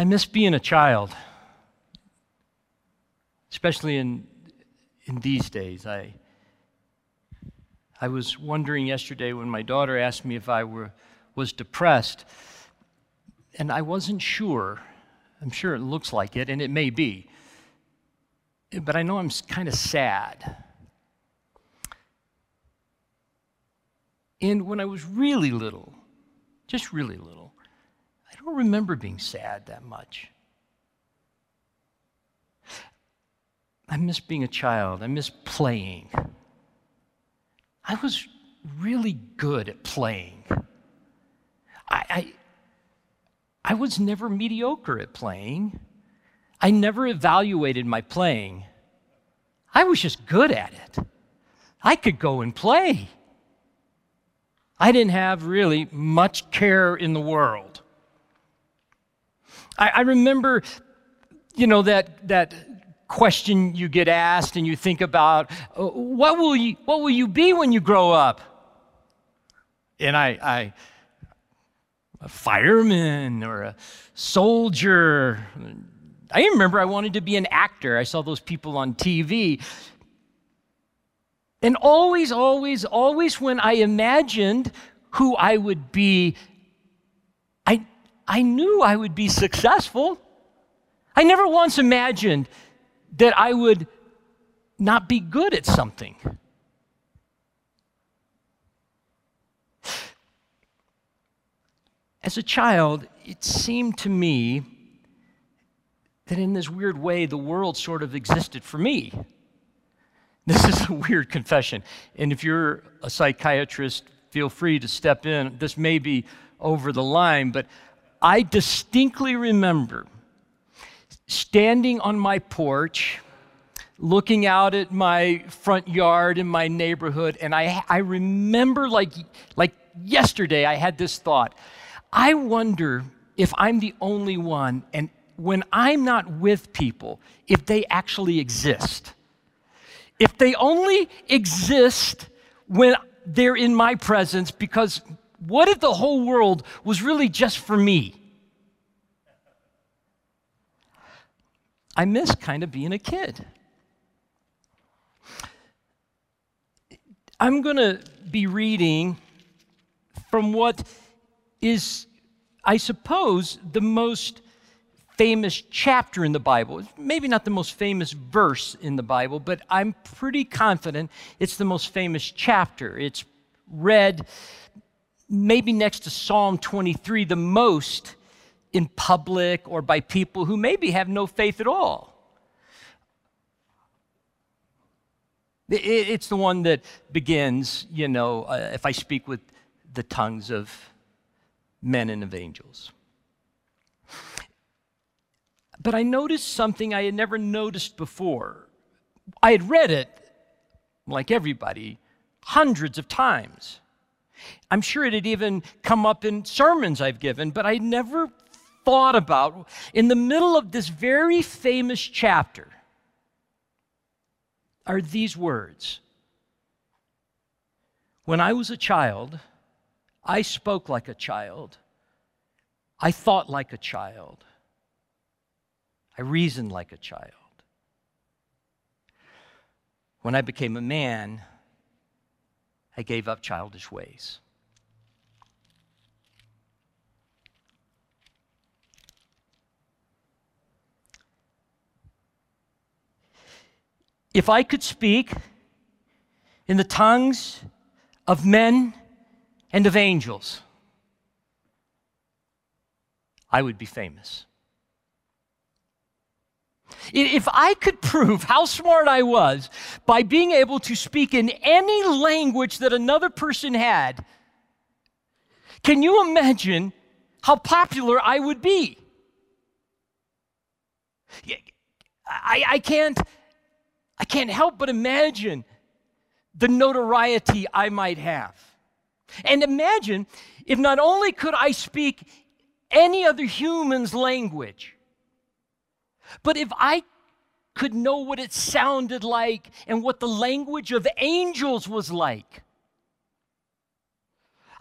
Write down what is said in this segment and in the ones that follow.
I miss being a child, especially in, in these days. I, I was wondering yesterday when my daughter asked me if I were, was depressed, and I wasn't sure. I'm sure it looks like it, and it may be. But I know I'm kind of sad. And when I was really little, just really little, I don't remember being sad that much. I miss being a child. I miss playing. I was really good at playing. I, I, I was never mediocre at playing. I never evaluated my playing. I was just good at it. I could go and play. I didn't have really much care in the world. I, I remember, you know, that, that question you get asked and you think about, uh, what, will you, what will you be when you grow up? And I, I a fireman or a soldier. I remember I wanted to be an actor. I saw those people on TV. And always, always, always when I imagined who I would be, I, I knew I would be successful. I never once imagined that I would not be good at something. As a child, it seemed to me that in this weird way, the world sort of existed for me. This is a weird confession. And if you're a psychiatrist, feel free to step in. This may be over the line, but I distinctly remember standing on my porch, looking out at my front yard in my neighborhood, and I, I remember like, like yesterday, I had this thought. I wonder if I'm the only one, and when I'm not with people, if they actually exist. If they only exist when they're in my presence, because what if the whole world was really just for me? I miss kind of being a kid. I'm going to be reading from what is, I suppose, the most famous chapter in the Bible. Maybe not the most famous verse in the Bible, but I'm pretty confident it's the most famous chapter. It's read maybe next to Psalm 23 the most in public or by people who maybe have no faith at all. It's the one that begins, you know, uh, if I speak with the tongues of men and of angels. But I noticed something I had never noticed before. I had read it, like everybody, hundreds of times. I'm sure it had even come up in sermons I've given, but I never thought about in the middle of this very famous chapter are these words When I was a child, I spoke like a child, I thought like a child, I reasoned like a child. When I became a man, I gave up childish ways. If I could speak in the tongues of men and of angels, I would be famous. If I could prove how smart I was by being able to speak in any language that another person had, can you imagine how popular I would be? I, I can't I can't help but imagine the notoriety I might have. And imagine if not only could I speak any other human's language, but if I could know what it sounded like and what the language of angels was like.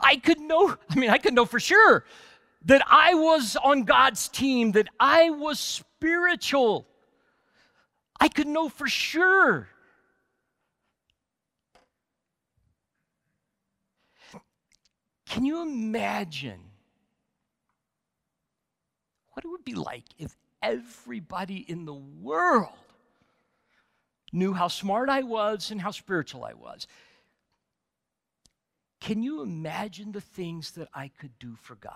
I could know, I mean, I could know for sure that I was on God's team, that I was spiritual. I could know for sure. Can you imagine what it would be like if everybody in the world knew how smart I was and how spiritual I was? Can you imagine the things that I could do for God?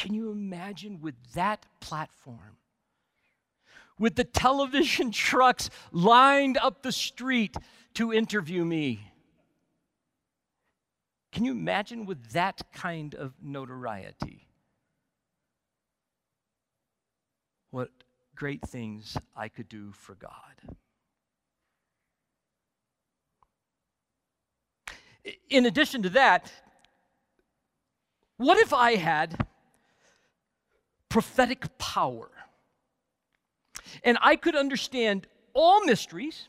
Can you imagine with that platform? With the television trucks lined up the street to interview me. Can you imagine with that kind of notoriety? What great things I could do for God. In addition to that, what if I had prophetic power. And I could understand all mysteries,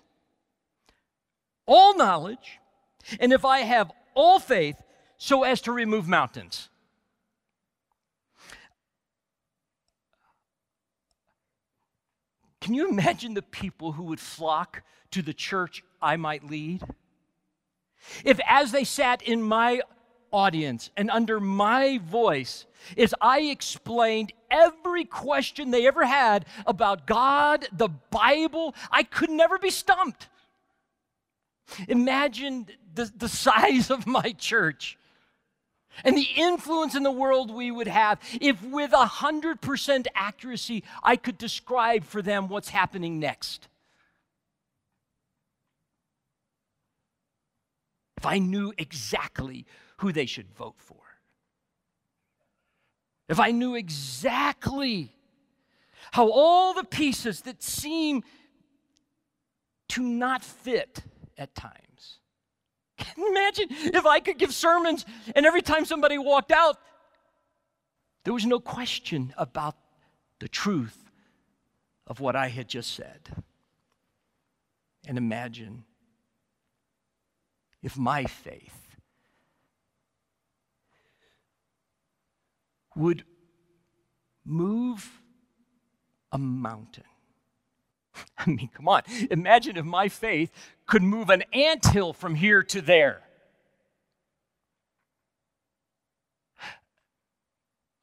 all knowledge, and if I have all faith so as to remove mountains. Can you imagine the people who would flock to the church I might lead? If, as they sat in my audience and under my voice is I explained every question they ever had about God, the Bible. I could never be stumped. Imagine the, the size of my church and the influence in the world we would have if, with 100% accuracy, I could describe for them what's happening next. If I knew exactly who they should vote for. If I knew exactly how all the pieces that seem to not fit at times. Imagine if I could give sermons and every time somebody walked out, there was no question about the truth of what I had just said. And imagine if my faith would move a mountain. I mean, come on. Imagine if my faith could move an ant hill from here to there.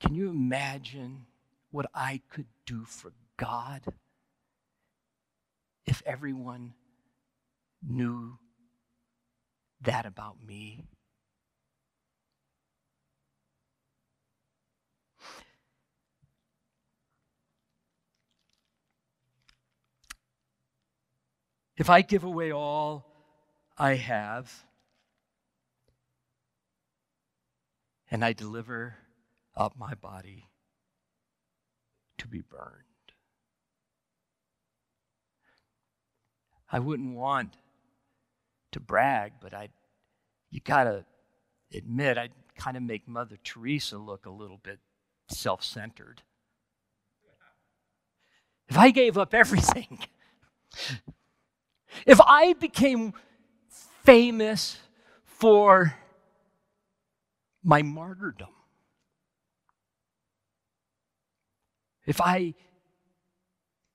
Can you imagine what I could do for God if everyone knew that about me? If I give away all I have and I deliver up my body to be burned, I wouldn't want to brag, but I you got to admit I'd kind of make Mother Teresa look a little bit self-centered. If I gave up everything if I became famous for my martyrdom, if I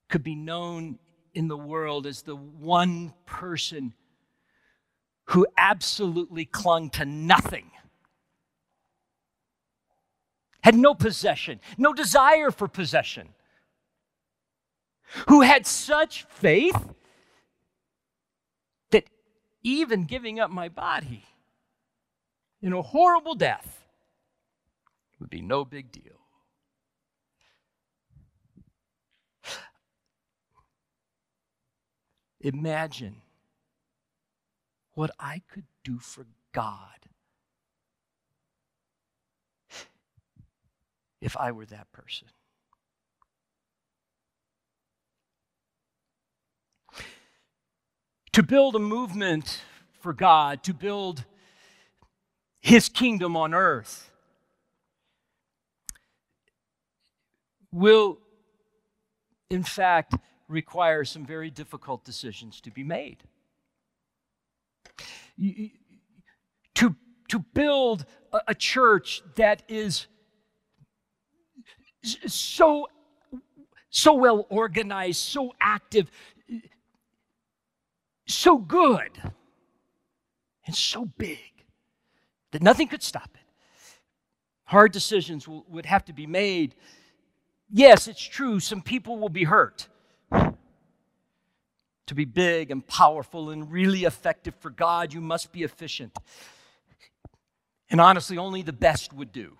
could be known in the world as the one person who absolutely clung to nothing, had no possession, no desire for possession, who had such faith that even giving up my body in a horrible death would be no big deal. Imagine what I could do for God if I were that person. to build a movement for God, to build His kingdom on earth, will, in fact, require some very difficult decisions to be made. To, to build a, church that is so so well organized, so active, so good, and so big that nothing could stop it. Hard decisions will, would have to be made. Yes, it's true, some people will be hurt. To be big and powerful and really effective for God, you must be efficient. And honestly, only the best would do.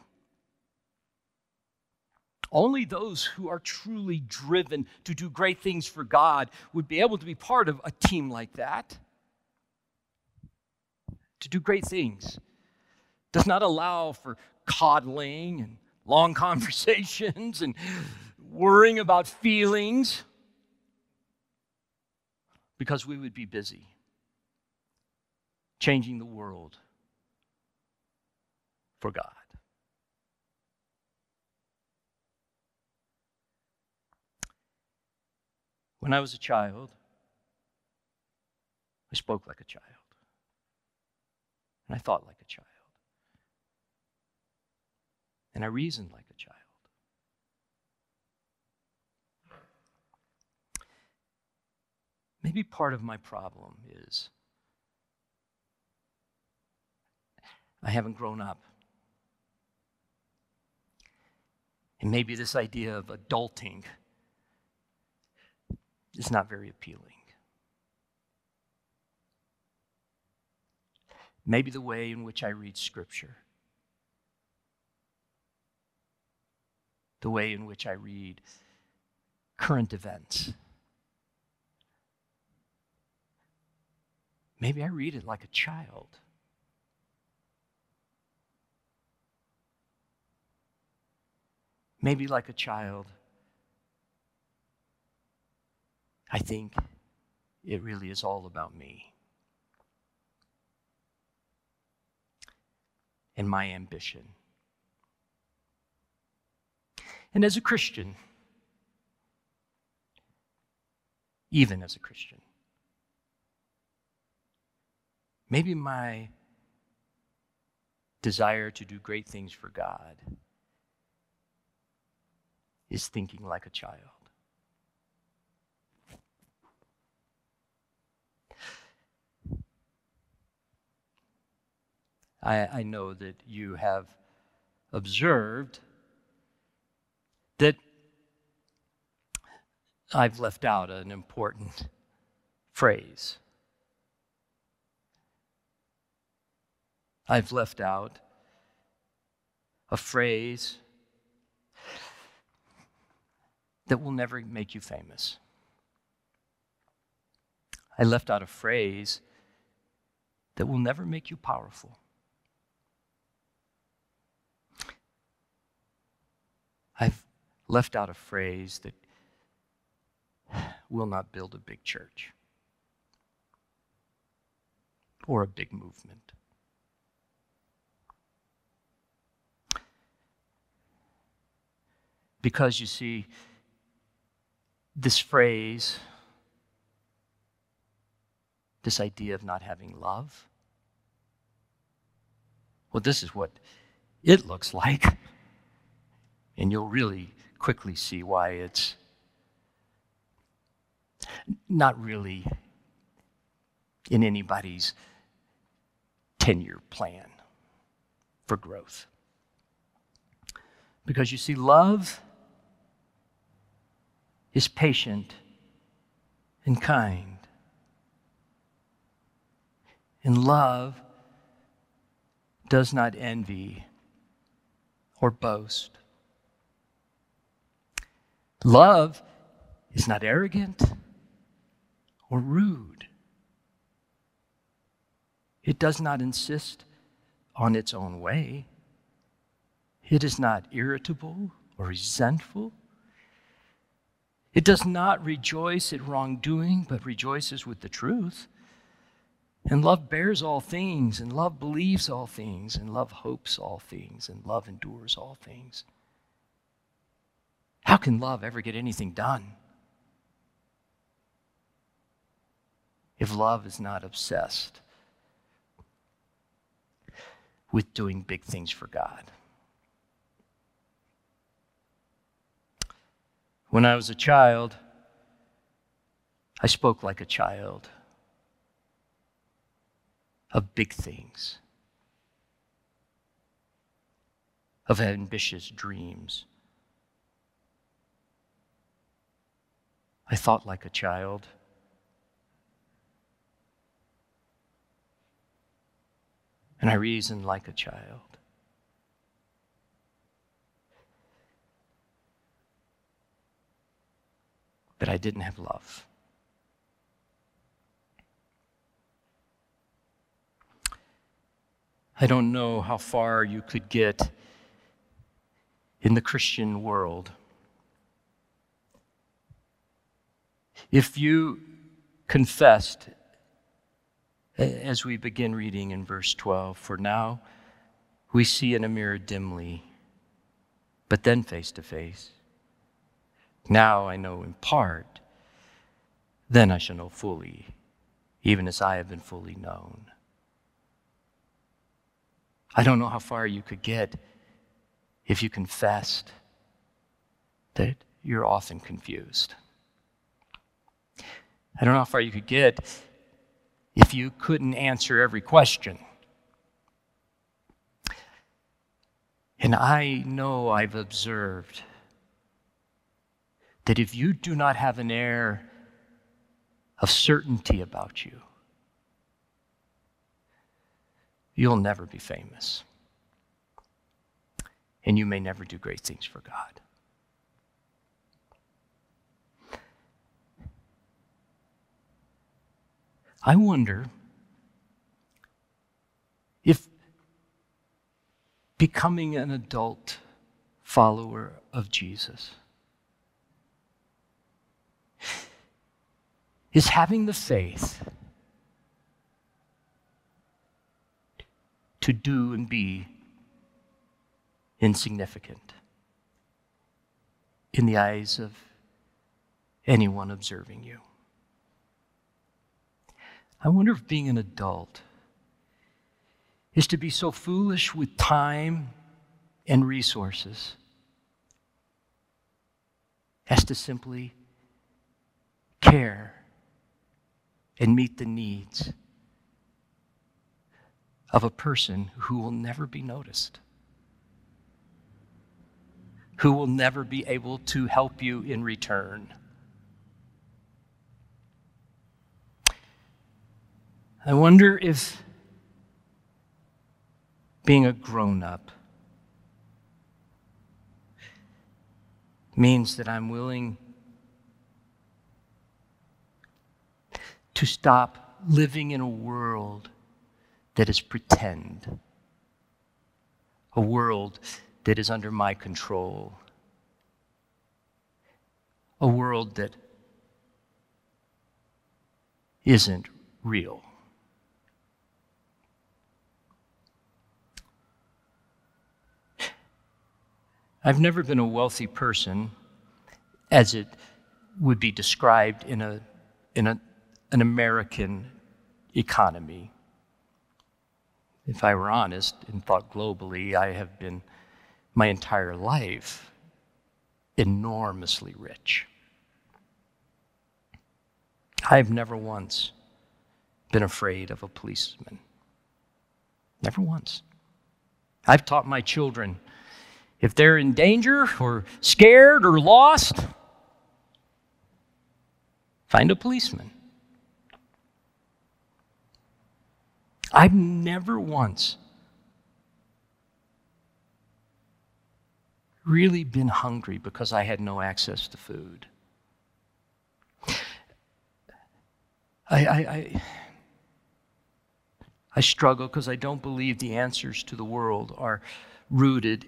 Only those who are truly driven to do great things for God would be able to be part of a team like that. To do great things does not allow for coddling and long conversations and worrying about feelings because we would be busy changing the world for God. When I was a child, I spoke like a child. And I thought like a child. And I reasoned like a child. Maybe part of my problem is I haven't grown up. And maybe this idea of adulting is not very appealing. Maybe the way in which I read Scripture, the way in which I read current events. Maybe I read it like a child. Maybe like a child I think it really is all about me and my ambition. And as a Christian, even as a Christian, maybe my desire to do great things for God is thinking like a child. I, I know that you have observed that I've left out an important phrase. I've left out a phrase that will never make you famous. I left out a phrase that will never make you powerful. I've left out a phrase that will not build a big church or a big movement. Because you see, this phrase, this idea of not having love, well, this is what it looks like. And you'll really quickly see why it's not really in anybody's 10 year plan for growth. Because you see, love is patient and kind. And love does not envy or boast. Love is not arrogant or rude. It does not insist on its own way. It is not irritable or resentful. It does not rejoice at wrongdoing, but rejoices with the truth. And love bears all things, and love believes all things, and love hopes all things, and love endures all things. How can love ever get anything done? If love is not obsessed with doing big things for God. When I was a child, I spoke like a child of big things, of ambitious dreams. I thought like a child. And I reasoned like a child. But I didn't have love. I don't know how far you could get in the Christian world. If you confessed, as we begin reading in verse 12, for now we see in a mirror dimly, but then face to face. Now I know in part, then I shall know fully, even as I have been fully known. I don't know how far you could get if you confessed that you're often confused. I don't know how far you could get if you couldn't answer every question. And I know I've observed that if you do not have an air of certainty about you, you'll never be famous. And you may never do great things for God. I wonder if becoming an adult follower of Jesus is having the faith to do and be insignificant in the eyes of anyone observing you. I wonder if being an adult is to be so foolish with time and resources as to simply care and meet the needs of a person who will never be noticed, who will never be able to help you in return. I wonder if being a grown up means that I'm willing to stop living in a world that is pretend, a world that is under my control, a world that isn't real. I've never been a wealthy person as it would be described in, a, in a, an American economy. If I were honest and thought globally, I have been my entire life enormously rich. I've never once been afraid of a policeman. Never once. I've taught my children if they're in danger or scared or lost, find a policeman. I've never once really been hungry because I had no access to food. I, I, I, I struggle because I don't believe the answers to the world are rooted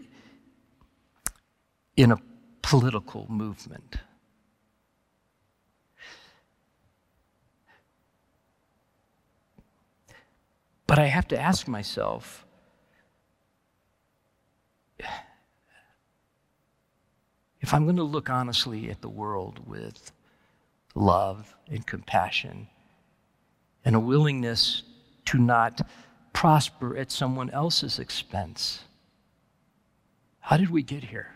in a political movement. But I have to ask myself if I'm going to look honestly at the world with love and compassion and a willingness to not prosper at someone else's expense. How did we get here?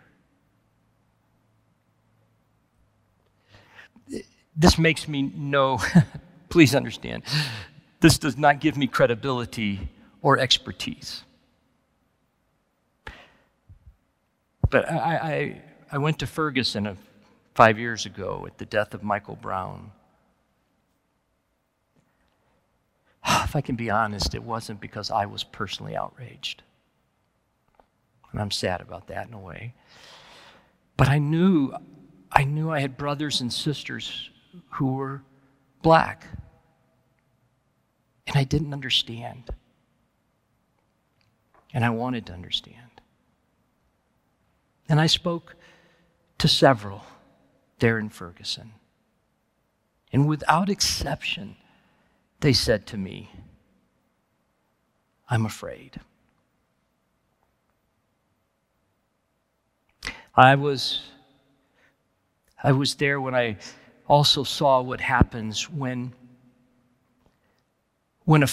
This makes me know, please understand, this does not give me credibility or expertise. But I, I, I went to Ferguson a, five years ago at the death of Michael Brown. If I can be honest, it wasn't because I was personally outraged. And I'm sad about that in a way. But I knew I knew I had brothers and sisters who were black. And I didn't understand. And I wanted to understand. And I spoke to several there in Ferguson. And without exception, they said to me, I'm afraid. I was, I was there when I also saw what happens when, when, a,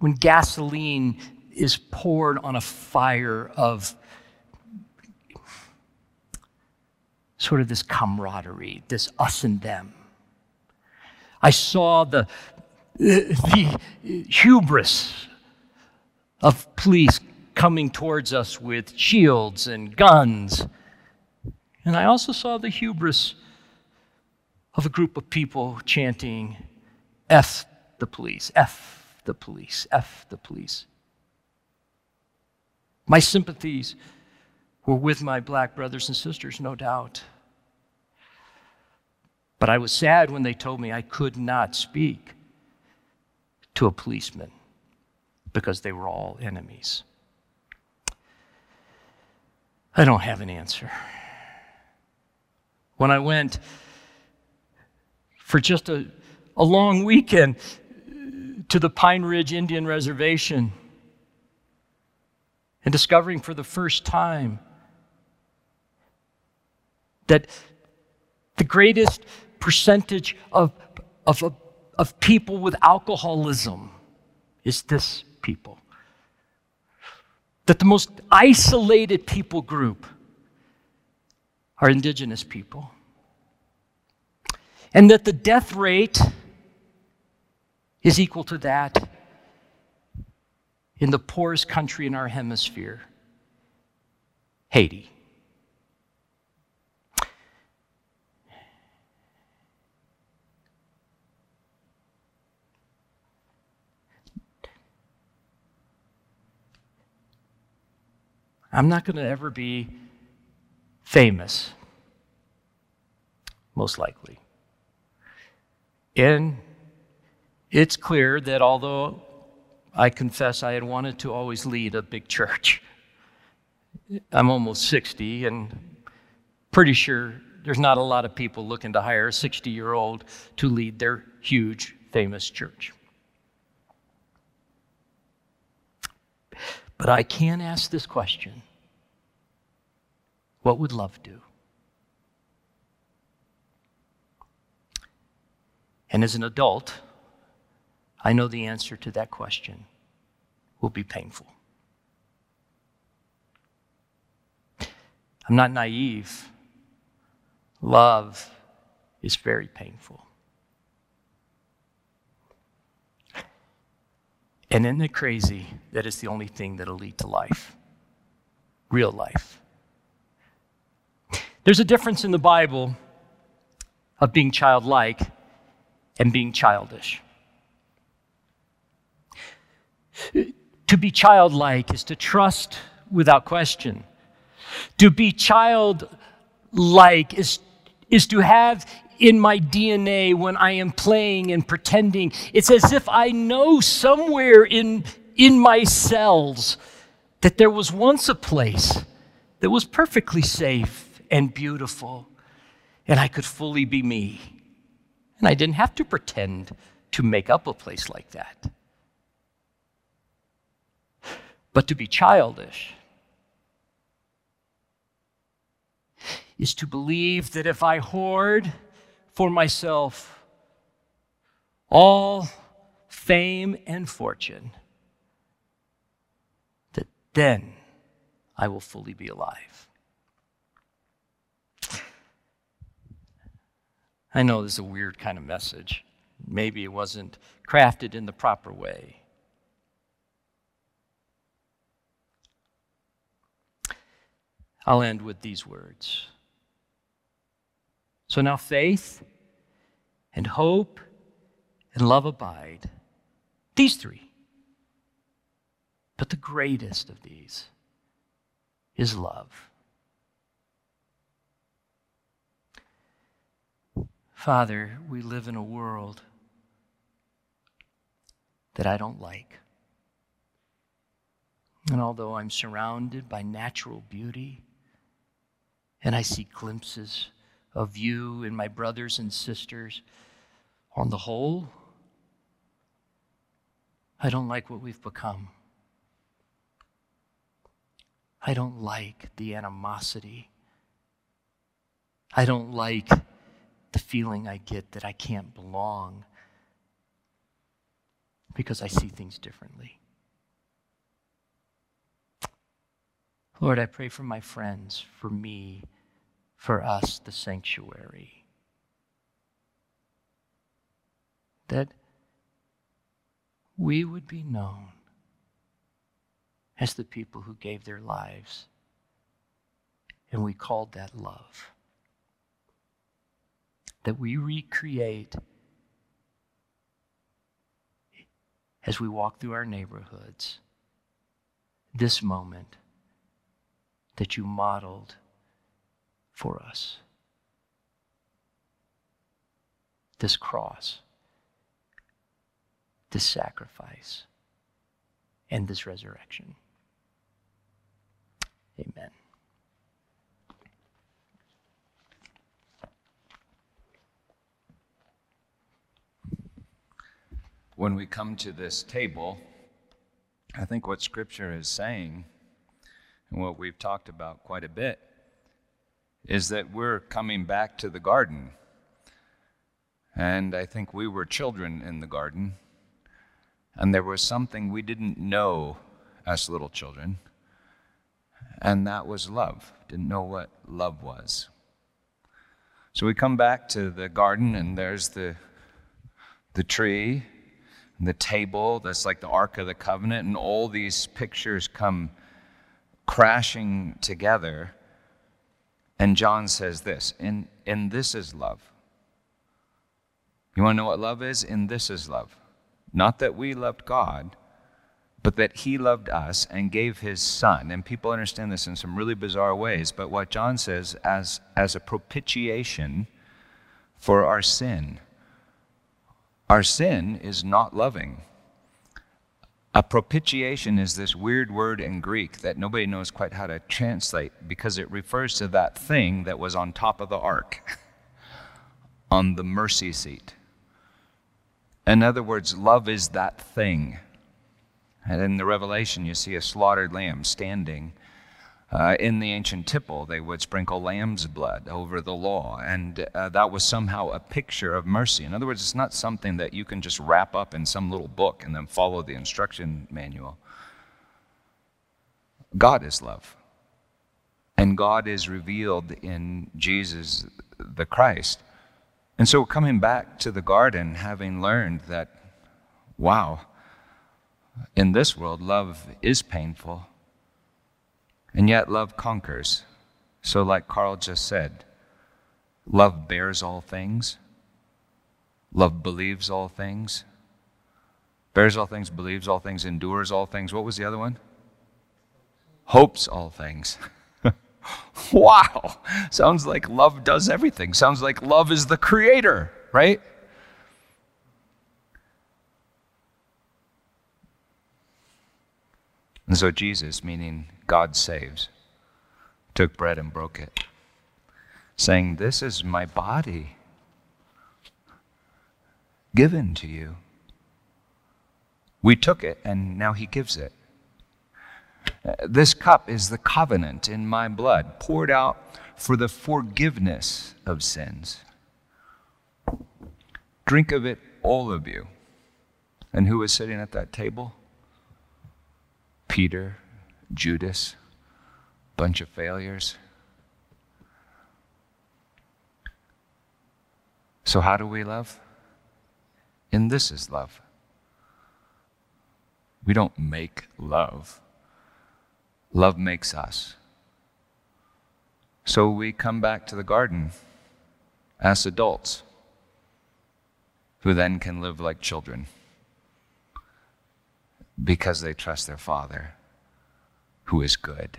when gasoline is poured on a fire of sort of this camaraderie, this us and them. I saw the, the hubris of police coming towards us with shields and guns. And I also saw the hubris of a group of people chanting, F the police, F the police, F the police. My sympathies were with my black brothers and sisters, no doubt. But I was sad when they told me I could not speak to a policeman because they were all enemies. I don't have an answer. When I went for just a, a long weekend to the Pine Ridge Indian Reservation and discovering for the first time that the greatest percentage of, of, of, people with alcoholism is this people. That the most isolated people group are indigenous people. And that the death rate is equal to that in the poorest country in our hemisphere, Haiti. I'm not going to ever be famous, most likely. And it's clear that although I confess I had wanted to always lead a big church, I'm almost 60 and pretty sure there's not a lot of people looking to hire a 60 year old to lead their huge, famous church. But I can ask this question What would love do? And as an adult, I know the answer to that question will be painful. I'm not naive. Love is very painful. And isn't it crazy that it's the only thing that'll lead to life? Real life. There's a difference in the Bible of being childlike and being childish. To be childlike is to trust without question. To be childlike is, is to have in my DNA when I am playing and pretending. It's as if I know somewhere in, in my cells that there was once a place that was perfectly safe and beautiful, and I could fully be me. And I didn't have to pretend to make up a place like that. But to be childish is to believe that if I hoard for myself all fame and fortune, that then I will fully be alive. I know this is a weird kind of message. Maybe it wasn't crafted in the proper way. I'll end with these words. So now faith and hope and love abide. These three. But the greatest of these is love. Father, we live in a world that I don't like. And although I'm surrounded by natural beauty, and I see glimpses of you and my brothers and sisters, on the whole, I don't like what we've become. I don't like the animosity. I don't like the feeling I get that I can't belong because I see things differently. Lord, I pray for my friends, for me, for us, the sanctuary. That we would be known as the people who gave their lives, and we called that love that we recreate as we walk through our neighborhoods this moment that you modeled for us. This cross, this sacrifice, and this resurrection. Amen. when we come to this table, I think what Scripture is saying, and what we've talked about quite a bit, is that we're coming back to the garden. And I think we were children in the garden, and there was something we didn't know as little children, and that was love. Didn't know what love was. So we come back to the garden, and there's the, the tree and the table that's like the Ark of the Covenant, and all these pictures come crashing together. And John says this, and, and this is love. You want to know what love is? And this is love. Not that we loved God, but that He loved us and gave His Son. And people understand this in some really bizarre ways. But what John says, as, as a propitiation for our sin, our sin is not loving. A propitiation is this weird word in Greek that nobody knows quite how to translate because it refers to that thing that was on top of the ark, on the mercy seat. In other words, love is that thing. And in the Revelation, you see a slaughtered lamb standing uh, in the ancient tipple, they would sprinkle lamb's blood over the law, and uh, that was somehow a picture of mercy. In other words, it's not something that you can just wrap up in some little book and then follow the instruction manual. God is love, and God is revealed in Jesus the Christ. And so, coming back to the garden, having learned that, wow, in this world, love is painful and yet, love conquers. So, like Carl just said, love bears all things, love believes all things, bears all things, believes all things, endures all things. What was the other one? Hopes all things. wow! Sounds like love does everything. Sounds like love is the creator, right? And so Jesus, meaning God saves, took bread and broke it, saying, This is my body given to you. We took it, and now he gives it. This cup is the covenant in my blood, poured out for the forgiveness of sins. Drink of it, all of you. And who was sitting at that table? Peter, Judas, bunch of failures. So, how do we love? And this is love. We don't make love, love makes us. So we come back to the garden as adults who then can live like children because they trust their Father who is good.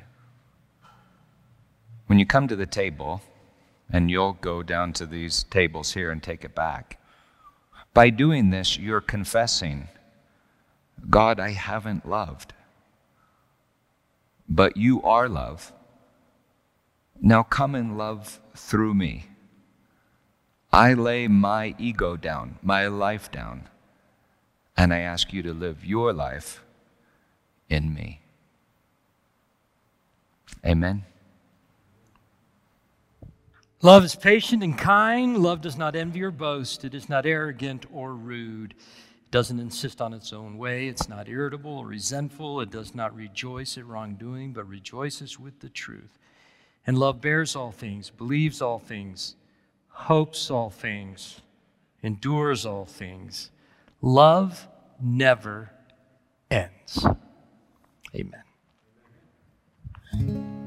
When you come to the table, and you'll go down to these tables here and take it back, by doing this, you're confessing, God, I haven't loved, but you are love. Now come and love through me. I lay my ego down, my life down, and I ask you to live your life in me. Amen. Love is patient and kind. Love does not envy or boast. It is not arrogant or rude. It doesn't insist on its own way. It's not irritable or resentful. It does not rejoice at wrongdoing, but rejoices with the truth. And love bears all things, believes all things, hopes all things, endures all things. Love never ends. Amen. Bye.